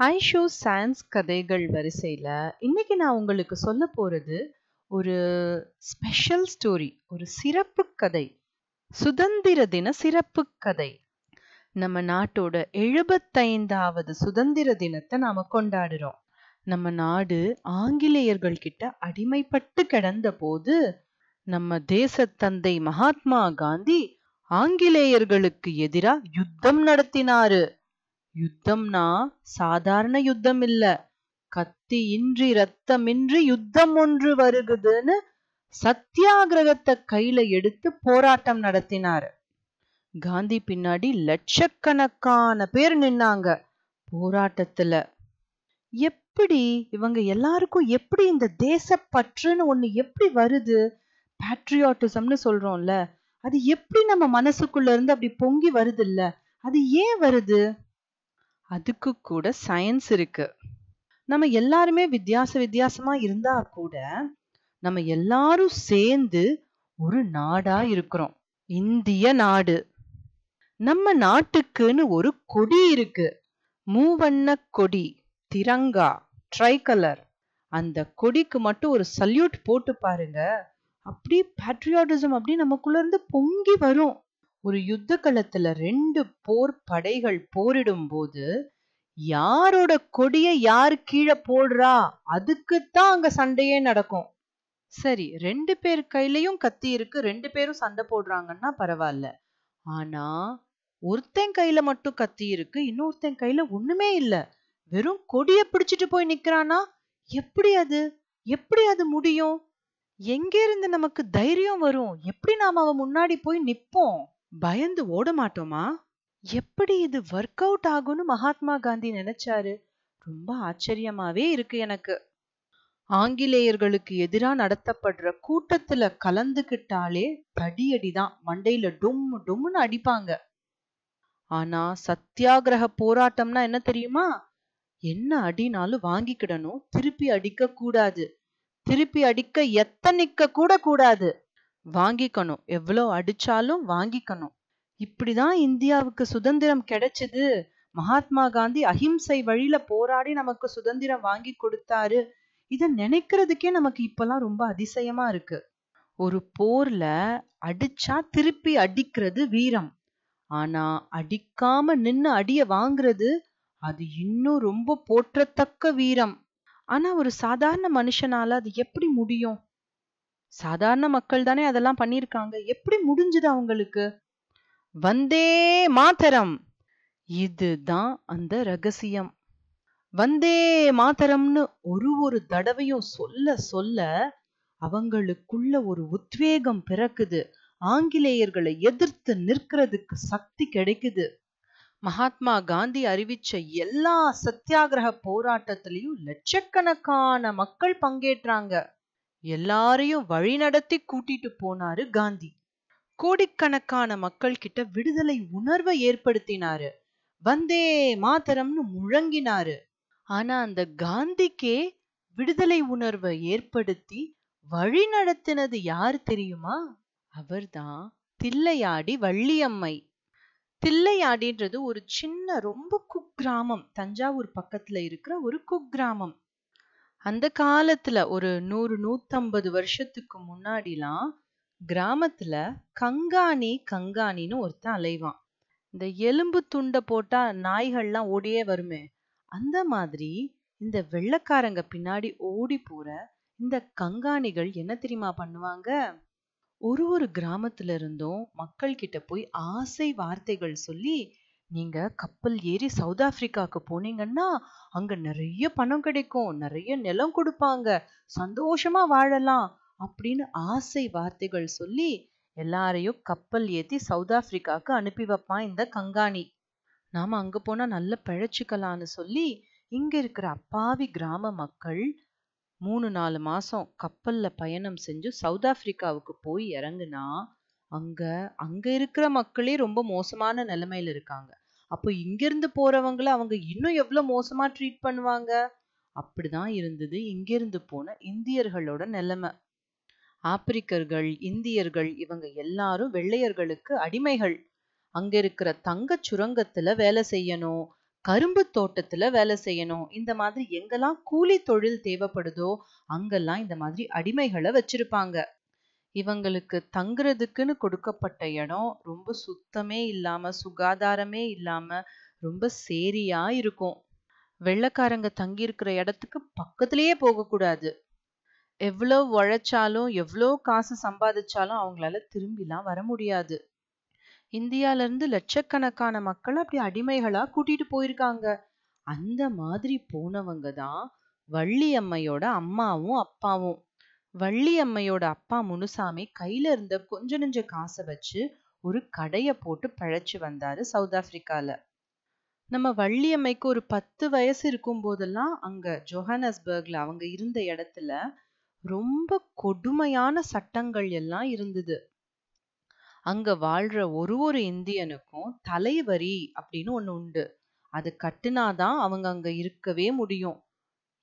ஐஷோ science கதைகள் வரிசையில் இன்னைக்கு நான் உங்களுக்கு சொல்ல போகிறது ஒரு ஸ்பெஷல் ஸ்டோரி ஒரு சிறப்பு கதை சுதந்திர தின சிறப்பு கதை. நம்ம நாட்டோட எழுபத்தைந்தாவது சுதந்திர தினத்தை நாம் கொண்டாடுறோம். நம்ம நாடு ஆங்கிலேயர்கள் கிட்ட அடிமைப்பட்டு கிடந்த போது நம்ம தேசத்தந்தை மகாத்மா காந்தி ஆங்கிலேயர்களுக்கு எதிராக யுத்தம் நடத்தினாரு. யுத்தம்னா சாதாரண யுத்தம் இல்ல. கத்தி இன்றி ரத்தமின்றி யுத்தம் ஒன்று வருகுதுன்னு சத்தியாகிரகத்தை கையில எடுத்து போராட்டம் நடத்தினாரு. காந்தி பின்னாடி லட்சக்கணக்கான பேர் நின்னாங்க போராட்டத்துல. எப்படி இவங்க எல்லாருக்கும் எப்படி இந்த தேசப்பற்றுன்னு ஒண்ணு எப்படி வருது? பேட்ரியாட்டிசம்னு சொல்றோம்ல அது எப்படி நம்ம மனசுக்குள்ள இருந்து அப்படி பொங்கி வருது இல்ல அது ஏன் வருது? அதுக்கு கூட சயின்ஸ் இருக்கு. நம்ம எல்லாருமே வித்தியாச வித்தியாசமா இருந்தா கூட நம்ம எல்லாரும் சேர்ந்து ஒரு நாடா இருக்கிறோம். இந்திய நாடு. நம்ம நாட்டுக்குன்னு ஒரு கொடி இருக்கு. மூவண்ண கொடி திரங்கா ட்ரைகலர் அந்த கொடிக்கு மட்டும் ஒரு சல்யூட் போட்டு பாருங்க. அப்படி பேட்ரியாட்டிசம் அப்படி நமக்குள்ள இருந்து பொங்கி வரும். ஒரு யுத்த களத்துல ரெண்டு போர் படைகள் போரிடும் போது யாரோட கொடிய யார் கீழே போடுறா? அதுக்குத்தான் அங்க சண்டையே நடக்கும். சரி ரெண்டு பேர் கையிலயும் கத்தி இருக்கு ரெண்டு பேரும் சண்டை போடுறாங்கன்னா பரவாயில்ல. ஆனா ஒருத்தன் கையில மட்டும் கத்தி இருக்கு இன்னொருத்தன் கையில ஒண்ணுமே இல்ல. வெறும் கொடிய பிடிச்சிட்டு போய் நிக்கிறானா? எப்படி அது? எப்படி அது முடியும்? எங்க இருந்து நமக்கு தைரியம் வரும்? எப்படி நாம அவன் முன்னாடி போய் நிப்போம்? பயந்து ஓட மாட்டோமா? எப்படி இது ஒர்க் அவுட் ஆகும்னு மகாத்மா காந்தி நினைச்சாரு? ரொம்ப ஆச்சரியமாவே இருக்கு எனக்கு. ஆங்கிலேயர்களுக்கு எதிரா நடத்தப்படுற கூட்டத்துல கலந்துகிட்டாலே தடியடிதான். மண்டையில டொம் டொம்னு அடிப்பாங்க. ஆனா சத்தியாகிரக போராட்டம்னா என்ன தெரியுமா? என்ன அடினாலும் வாங்கிக்கிடணும். திருப்பி அடிக்க கூடாது திருப்பி அடிக்க எத்தனிக்க கூட கூடாது. வாங்கிக்கணும். எவ்வளவு அடிச்சாலும் வாங்கிக்கணும். இப்படிதான் இந்தியாவுக்கு சுதந்திரம் கிடைச்சது. மகாத்மா காந்தி அஹிம்சை வழியில போராடி நமக்கு சுதந்திரம் வாங்கி கொடுத்தாரு. இத நினைக்கிறதுக்கே நமக்கு இப்பெல்லாம் ரொம்ப அதிசயமா இருக்கு. ஒரு போர்ல அடிச்சா திருப்பி அடிக்கிறது வீரம். ஆனா அடிக்காம நின்னு அடிய வாங்குறது அது இன்னும் ரொம்ப போற்றத்தக்க வீரம். ஆனா ஒரு சாதாரண மனுஷனால அது எப்படி முடியும்? சாதாரண மக்கள் தானே அதெல்லாம் பண்ணியிருக்காங்க. எப்படி முடிஞ்சது அவங்களுக்கு? வந்தே மாதரம் இதுதான் அந்த ரகசியம். வந்தே மாதரம்னு ஒரு ஒரு தடவையும் சொல்ல சொல்ல அவங்களுக்குள்ள ஒரு உத்வேகம் பிறக்குது. ஆங்கிலேயர்களை எதிர்த்து நிற்கிறதுக்கு சக்தி கிடைக்குது. மகாத்மா காந்தி அறிவிச்ச எல்லா சத்தியாகிரக போராட்டத்திலையும் லட்சக்கணக்கான மக்கள் பங்கேற்றாங்க. எல்லாரையும் வழிநடத்தி கூட்டிட்டு போனாரு காந்தி. கோடிக்கணக்கான மக்கள் கிட்ட விடுதலை உணர்வை ஏற்படுத்தினாரு. வந்தே மாதரம்னு முழங்கினாரு. ஆனா அந்த காந்திக்கே விடுதலை உணர்வை ஏற்படுத்தி வழி நடத்தினது யார் தெரியுமா? அவர்தான் தில்லையாடி வள்ளியம்மை. தில்லையாடின்றது ஒரு சின்ன ரொம்ப குக்கிராமம் தஞ்சாவூர் பக்கத்துல இருக்கிற ஒரு குக்கிராமம் அந்த காலத்துல ஒரு நூறு நூத்தம்பது வருஷத்துக்கு முன்னாடிலாம் கிராமத்துல கங்காணி கங்காணின்னு ஒருத்தன் அலைவான். இந்த எலும்பு துண்டை போட்டா நாய்கள்லாம் ஓடியே வருமே. அந்த மாதிரி இந்த வெள்ளக்காரங்க பின்னாடி ஓடி போற இந்த கங்காணிகள் என்ன தெரியுமா பண்ணுவாங்க? ஒரு ஒரு கிராமத்துல இருந்தும் மக்கள் கிட்ட போய் ஆசை வார்த்தைகள் சொல்லி நீங்க கப்பல் ஏறி சவுத் ஆப்பிரிக்காவுக்கு போனீங்கன்னா அங்க நிறைய பணம் கிடைக்கும் நிறைய நிலம் கொடுப்பாங்க சந்தோஷமா வாழலாம் அப்படின்னு ஆசை வார்த்தைகள் சொல்லி எல்லாரையும் கப்பல் ஏத்தி சவுத் ஆப்பிரிக்காவுக்கு அனுப்பி வைப்பான் இந்த கங்காணி. நாம அங்க போனா நல்ல பிழைச்சிக்கலான்னு சொல்லி இங்க இருக்கிற அப்பாவி கிராம மக்கள் மூணு நாலு மாசம் கப்பல்ல பயணம் செஞ்சு சவுத் ஆப்பிரிக்காவுக்கு போய் இறங்குனா அங்க அங்க இருக்கிற மக்களே ரொம்ப மோசமான நிலைமையில இருக்காங்க. அப்போ இங்கிருந்து போறவங்கள அவங்க இன்னும் எவ்வளவு மோசமா ட்ரீட் பண்ணுவாங்க? அப்படிதான் இருந்தது. இங்கிருந்து போன இந்தியர்களோட நிலைமை. ஆப்பிரிக்கர்கள் இந்தியர்கள் இவங்க எல்லாரும் வெள்ளையர்களுக்கு அடிமைகள். அங்க இருக்கிற தங்கச் சுரங்கத்துல வேலை செய்யணும். கரும்பு தோட்டத்துல வேலை செய்யணும். இந்த மாதிரி எங்கெல்லாம் கூலி தொழில் தேவைப்படுதோ அங்கெல்லாம் இந்த மாதிரி அடிமைகளை வச்சிருப்பாங்க. இவங்களுக்கு தங்குறதுக்குன்னு கொடுக்கப்பட்ட இடம் ரொம்ப சுத்தமே இல்லாம சுகாதாரமே இல்லாம ரொம்ப சேரியா இருக்கும். வெள்ளக்காரங்க தங்கியிருக்கிற இடத்துக்கு பக்கத்திலேயே போகக்கூடாது. எவ்வளோ உழைச்சாலும் எவ்வளோ காசு சம்பாதிச்சாலும் அவங்களால திரும்பிலாம் வர முடியாது. இந்தியால இருந்து லட்சக்கணக்கான மக்கள் அப்படி அடிமைகளாக கூட்டிட்டு போயிருக்காங்க. அந்த மாதிரி போனவங்க தான் வள்ளி அம்மையோட அம்மாவும் அப்பாவும். வள்ளியம்மையோட அப்பா முனுசாமி கையில இருந்த கொஞ்ச நெஞ்ச காசை வச்சு ஒரு கடைய போட்டு பழைச்சு வந்தாரு சவுத் ஆப்பிரிக்கால நம்ம வள்ளியம்மைக்கு ஒரு பத்து வயசு இருக்கும் போதெல்லாம் அங்க ஜோஹானஸ்பர்க்ல அவங்க இருந்த இடத்துல ரொம்ப கொடுமையான சட்டங்கள் எல்லாம் இருந்தது. அங்க வாழ்ற ஒரு ஒரு இந்தியனுக்கும் தலைவரி அப்படின்னு ஒண்ணு உண்டு. அது கட்டுனாதான் அவங்க அங்க இருக்கவே முடியும்.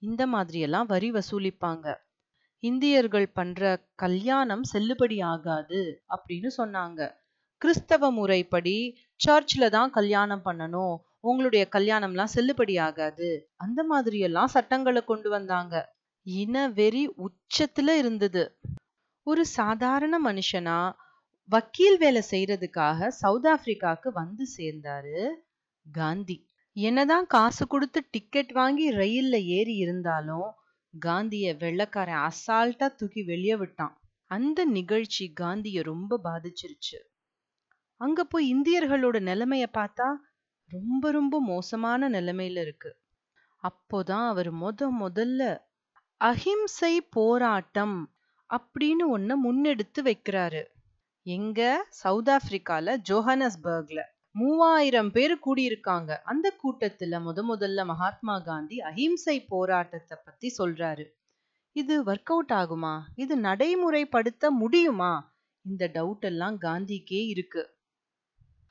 இந்த மாதிரி எல்லாம் வரி வசூலிப்பாங்க. இந்தியர்கள் பண்ற கல்யாணம் செல்லுபடி ஆகாது அப்படின்னு சொன்னாங்க. கிறிஸ்தவ முறைப்படி சர்ச்ல தான் கல்யாணம் பண்ணணும். உங்களுடைய கல்யாணம்லாம் செல்லுபடி ஆகாது அந்த மாதிரி எல்லாம் சட்டங்களை கொண்டு வந்தாங்க. இன வெறி உச்சத்துல இருந்தது. ஒரு சாதாரண மனுஷனா வக்கீல் வேலை செய்யறதுக்காக சவுத் ஆப்பிரிக்காக்கு வந்து சேர்ந்தாரு காந்தி. என்னதான் காசு கொடுத்து டிக்கெட் வாங்கி ரயில்ல ஏறி இருந்தாலும் காந்திய வெள்ளக்காரன் அசால்ட்டா தூக்கி வெளியே விட்டான். அந்த நிகழ்ச்சி காந்திய ரொம்ப பாதிச்சிருச்சு. அங்க போய் இந்தியர்களோட நிலைமைய பார்த்தா ரொம்ப ரொம்ப மோசமான நிலைமையில இருக்கு. அப்போதான் அவர் முத முதல்ல அஹிம்சை போராட்டம் அப்படின்னு ஒன்ன முன்னெடுத்து வைக்கிறாரு. எங்க? சவுத் ஆப்பிரிக்கால ஜோஹானஸ்பர்க்ல. மூவாயிரம் பேர் கூடியிருக்காங்க. அந்த கூட்டத்துல முத முதல்ல மகாத்மா காந்தி அஹிம்சை போராட்டத்தை பத்தி சொல்றாரு. இது ஒர்க் அவுட் ஆகுமா? இது நடைமுறைப்படுத்த முடியுமா? இந்த டவுட் எல்லாம் காந்திக்கே இருக்கு.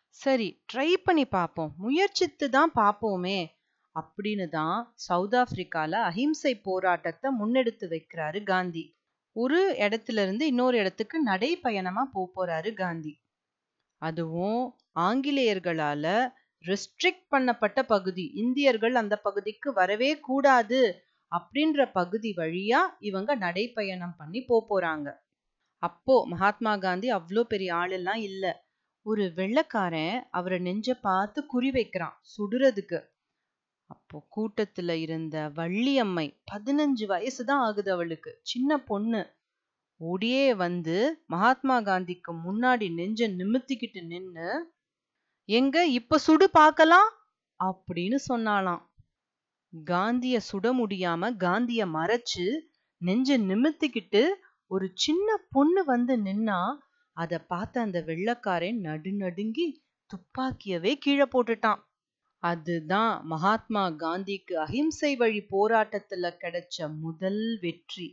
சரி ட்ரை பண்ணி பார்ப்போம். முயற்சித்து தான் பார்ப்போமே. அப்படின்னு தான் சவுத் ஆப்பிரிக்கால அஹிம்சை போராட்டத்தை முன்னெடுத்து வைக்கிறாரு காந்தி. ஒரு இடத்துல இருந்து இன்னொரு இடத்துக்கு நடைப்பயணமா போறாரு காந்தி. அதுவும் ஆங்கிலேயர்களால ரெஸ்ட்ரிக்ட் பண்ணப்பட்ட பகுதி. இந்தியர்கள் அந்த பகுதிக்கு வரவே கூடாது அப்படின்ற பகுதி வழியா இவங்க நடைப்பயணம் பண்ணி போறாங்க. அப்போ மகாத்மா காந்தி அவ்வளோ பெரிய ஆளெல்லாம் இல்ல. ஒரு வெள்ளக்காரன் அவரை நெஞ்ச பார்த்து குறி வைக்கிறான் சுடுறதுக்கு. அப்போ கூட்டத்துல இருந்த வள்ளியம்மை பதினஞ்சு வயசுதான் ஆகுது அவளுக்கு. சின்ன பொண்ணு. ஓடியே வந்து மகாத்மா காந்திக்கு முன்னாடி நெஞ்ச நிமித்திக்கிட்டு நின்னு எங்க இப்ப சுடு பார்க்கலாம்? அப்படின்னு சொன்னாலாம் காந்திய சுட முடியாம காந்திய மறைச்சு நெஞ்ச நிமித்திக்கிட்டு ஒரு சின்ன பொண்ணு வந்து நின்னா அத பார்த்த அந்த வெள்ளக்காரன் நடுநடுங்கி துப்பாக்கியவே கீழே போட்டுட்டான். அதுதான் மகாத்மா காந்திக்கு அஹிம்சை வழி போராட்டத்துல கிடைச்ச முதல் வெற்றி.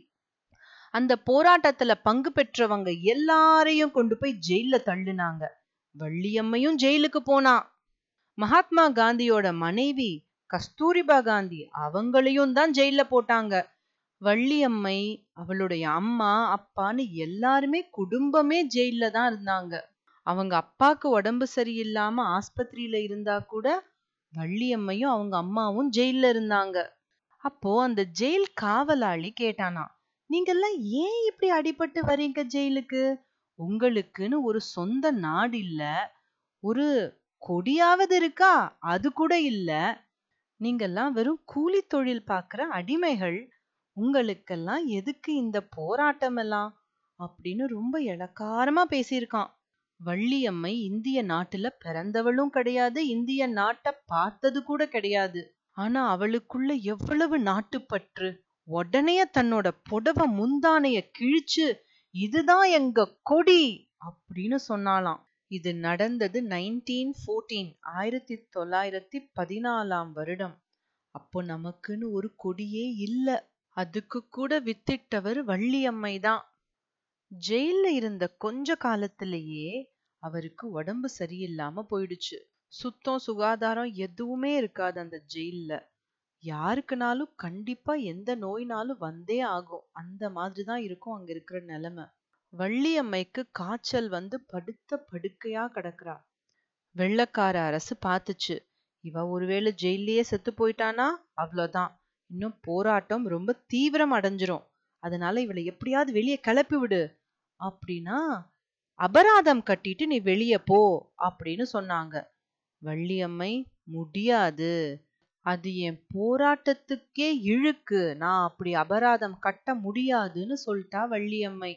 அந்த போராட்டத்துல பங்கு பெற்றவங்க எல்லாரையும் கொண்டு போய் ஜெயில தள்ளுனாங்க. வள்ளியம்மையும் ஜெயிலுக்கு போனா. மகாத்மா காந்தியோட மனைவி கஸ்தூரிபா காந்தி அவங்களையும் தான் ஜெயில போட்டாங்க. வள்ளியம்மை அவளுடைய அம்மா அப்பான்னு எல்லாருமே குடும்பமே ஜெயில தான் இருந்தாங்க. அவங்க அப்பாக்கு உடம்பு சரியில்லாம ஆஸ்பத்திரியில இருந்தா கூட வள்ளியம்மையும் அவங்க அம்மாவும் ஜெயில இருந்தாங்க. அப்போ அந்த ஜெயில் காவலாளி கேட்டானா நீங்கெல்லாம் ஏன் இப்படி அடிபட்டு வரீங்க ஜெயிலுக்கு? உங்களுக்குன்னு ஒரு சொந்த நாடு இல்ல ஒரு கொடியாவது இருக்கா? அது கூட இல்ல. நீங்கெல்லாம் வெறும் கூலி தொழில் பார்க்குற அடிமைகள். உங்களுக்கெல்லாம் எதுக்கு இந்த போராட்டம் எல்லாம் அப்படின்னு ரொம்ப இளக்காரமா பேசியிருக்கான். வள்ளியம்மை இந்திய நாட்டுல பிறந்தவளும் கிடையாது இந்திய நாட்டை பார்த்தது கூட கிடையாது. ஆனா அவளுக்குள்ள எவ்வளவு நாட்டுப்பற்று. உடனே தன்னோட புடவ முந்தானைய கிழிச்சு இதுதான் எங்க கொடி அப்படின்னு சொன்னாலாம். இது நடந்தது நைன்டீன் ஃபோர்டீன் ஆயிரத்தி தொள்ளாயிரத்தி பதினாலாம் வருடம். அப்போ நமக்குன்னு ஒரு கொடியே இல்ல. அதுக்கு கூட வித்திட்டவர் வள்ளியம்மை தான். ஜெயில்ல இருந்த கொஞ்ச காலத்திலேயே அவருக்கு உடம்பு சரியில்லாம போயிடுச்சு. சுத்தம் சுகாதாரம் எதுவுமே இருக்காது அந்த ஜெயில்ல. யாருக்குனாலும் கண்டிப்பா எந்த நோய்னாலும் வந்தே ஆகும். அந்த மாதிரி தான் இருக்கும் அங்க இருக்கிற நிலைமை. வள்ளியம்மைக்கு காய்ச்சல் வந்து படுத்த படுக்கையா கிடக்குறா. வெள்ளக்கார அரசு பார்த்துச்சு இவ ஒருவேளை ஜெயிலேயே செத்து போயிட்டானா? அவ்வளோதான் இன்னும் போராட்டம் ரொம்ப தீவிரம் அடைஞ்சிரும். அதனால இவளை எப்படியாவது வெளியே கிளப்பி விடு. அப்படின்னா அபராதம் கட்டிட்டு நீ வெளியே போ அப்படின்னு சொன்னாங்க. வள்ளியம்மை முடியாது. அது என் போராட்டத்துக்கே இழுக்கு. நான் அப்படி அபராதம் கட்ட முடியாதுன்னு சொல்லிட்டா வள்ளியம்மை.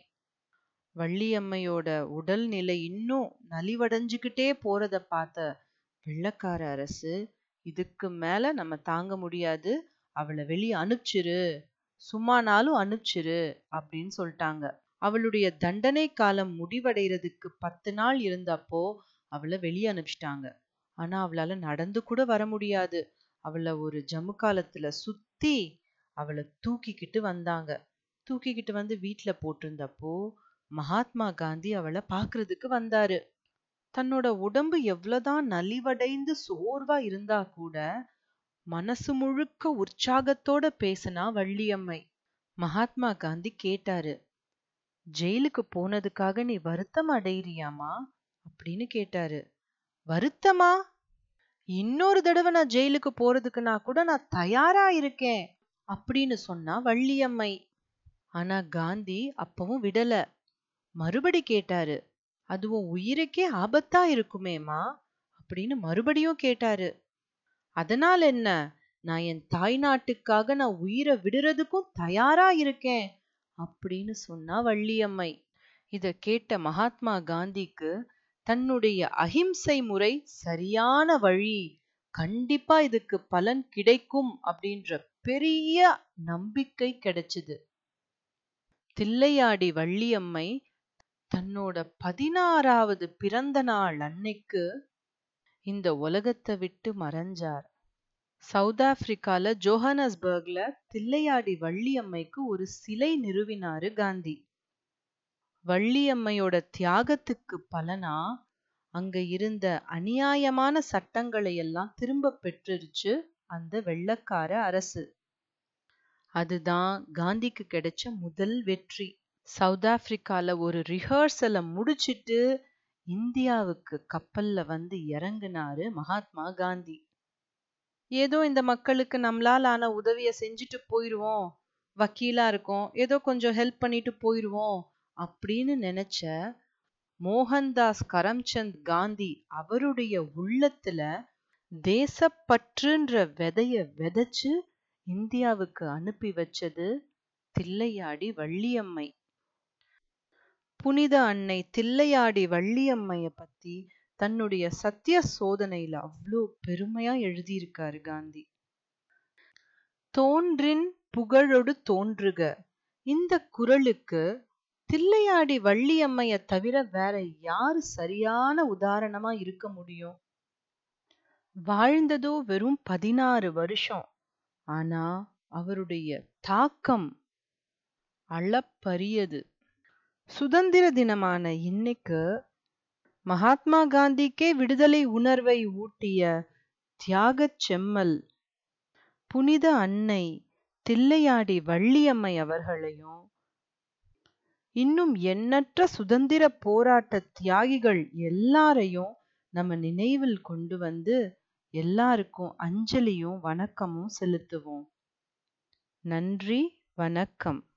வள்ளியம்மையோட உடல் நிலை இன்னும் நலிவடைஞ்சுக்கிட்டே போறத பார்த்த வெள்ளக்கார அரசு இதுக்கு மேல நம்ம தாங்க முடியாது. அவளை வெளியே அனுப்பிச்சிரு. சும்மானாலும் அனுப்பிச்சிரு அப்படின்னு சொல்லிட்டாங்க. அவளுடைய தண்டனை காலம் முடிவடைகிறதுக்கு பத்து நாள் இருந்தப்போ அவளை வெளியே அனுப்பிச்சிட்டாங்க. ஆனா அவளால நடந்து கூட வர முடியாது. அவளை ஒரு ஜம்மு காலத்துல சுத்தி அவளை தூக்கிக்கிட்டு வந்தாங்க. தூக்கிக்கிட்டு வந்து வீட்டுல போட்டிருந்தப்போ மகாத்மா காந்தி அவளை பாக்குறதுக்கு வந்தாரு. தன்னோட உடம்பு எவ்வளவுதான் நலிவடைந்து சோர்வா இருந்தா கூட மனசு முழுக்க உற்சாகத்தோட பேசினா வள்ளியம்மை. மகாத்மா காந்தி கேட்டாரு ஜெயிலுக்கு போனதுக்காக நீ வருத்தம் அடையிறியாமா? அப்படின்னு கேட்டாரு. வருத்தமா? இன்னொரு தடவை நான் ஜெயிலுக்கு போறதுக்குன்னா கூட நான் தயாரா இருக்கேன் அப்படின்னு சொன்னா வள்ளியம்மை. ஆனா காந்தி அப்பவும் விடல. மறுபடி கேட்டாரு அதுவும் உயிருக்கே ஆபத்தா இருக்குமேமா அப்படின்னு மறுபடியும் கேட்டாரு அதனால் என்ன? நான் என் தாய் நாட்டுக்காக நான் உயிரை விடுறதுக்கும் தயாரா இருக்கேன் அப்படின்னு சொன்னா வள்ளியம்மை. இத கேட்ட மகாத்மா காந்திக்கு தன்னுடைய அஹிம்சை முறை சரியான வழி கண்டிப்பா இதுக்கு பலன் கிடைக்கும் அப்படின்ற பெரிய நம்பிக்கை கிடைச்சது. தில்லையாடி வள்ளியம்மை தன்னோட பதினாறாவது பிறந்த நாள் அன்னைக்கு இந்த உலகத்தை விட்டு மறைஞ்சார். சவுத் ஆப்பிரிக்கால ஜோஹனஸ்பர்க்ல தில்லையாடி வள்ளியம்மைக்கு ஒரு சிலை நிறுவினாரு காந்தி. வள்ளியம்மையோட தியாகத்துக்கு பலனா அங்க இருந்த அநியாயமான சட்டங்களை எல்லாம் திரும்ப பெற்றுருச்சு அந்த வெள்ளக்கார அரசு. அதுதான் காந்திக்கு கிடைச்ச முதல் வெற்றி. சவுத் ஆப்பிரிக்கால ஒரு ரிஹர்சலை முடிச்சிட்டு இந்தியாவுக்கு கப்பல்ல வந்து இறங்குனாரு மகாத்மா காந்தி. ஏதோ இந்த மக்களுக்கு நம்மளால ஆன உதவிய செஞ்சுட்டு போயிருவோம். வக்கீலா இருக்கோம். ஏதோ கொஞ்சம் ஹெல்ப் பண்ணிட்டு போயிருவோம். அப்படின்னு நினைச்ச மோகன்தாஸ் கரம்சந்த் காந்தி அவருடைய உள்ளத்துல தேசப்பற்றுன்ற விதைய விதைச்சு இந்தியாவுக்கு அனுப்பி வச்சது தில்லையாடி வள்ளியம்மை. புனித அன்னை தில்லையாடி வள்ளியம்மைய பத்தி தன்னுடைய சத்திய சோதனையில அவ்வளோ பெருமையா எழுதியிருக்காரு காந்தி. தோன்றின் புகழொடு தோன்றுக. இந்த குரலுக்கு தில்லையாடி வள்ளியம்மைய தவிர வேற யாரு சரியான உதாரணமா இருக்க முடியும்? வாழ்ந்ததோ வெறும் பதினாறு வருஷம். ஆனா அவருடைய தாக்கம் அளப்பரியது. சுதந்திர தினமான இன்னைக்கு மகாத்மா காந்திக்கே விடுதலை உணர்வை ஊட்டிய தியாகச் செம்மல் புனித அன்னை தில்லையாடி வள்ளியம்மை அவர்களையும் இன்னும் எண்ணற்ற சுதந்திர போராட்ட தியாகிகள் எல்லாரையும் நம்ம நினைவில் கொண்டு வந்து எல்லாருக்கும் அஞ்சலியும் வணக்கமும் செலுத்துவோம். நன்றி வணக்கம்.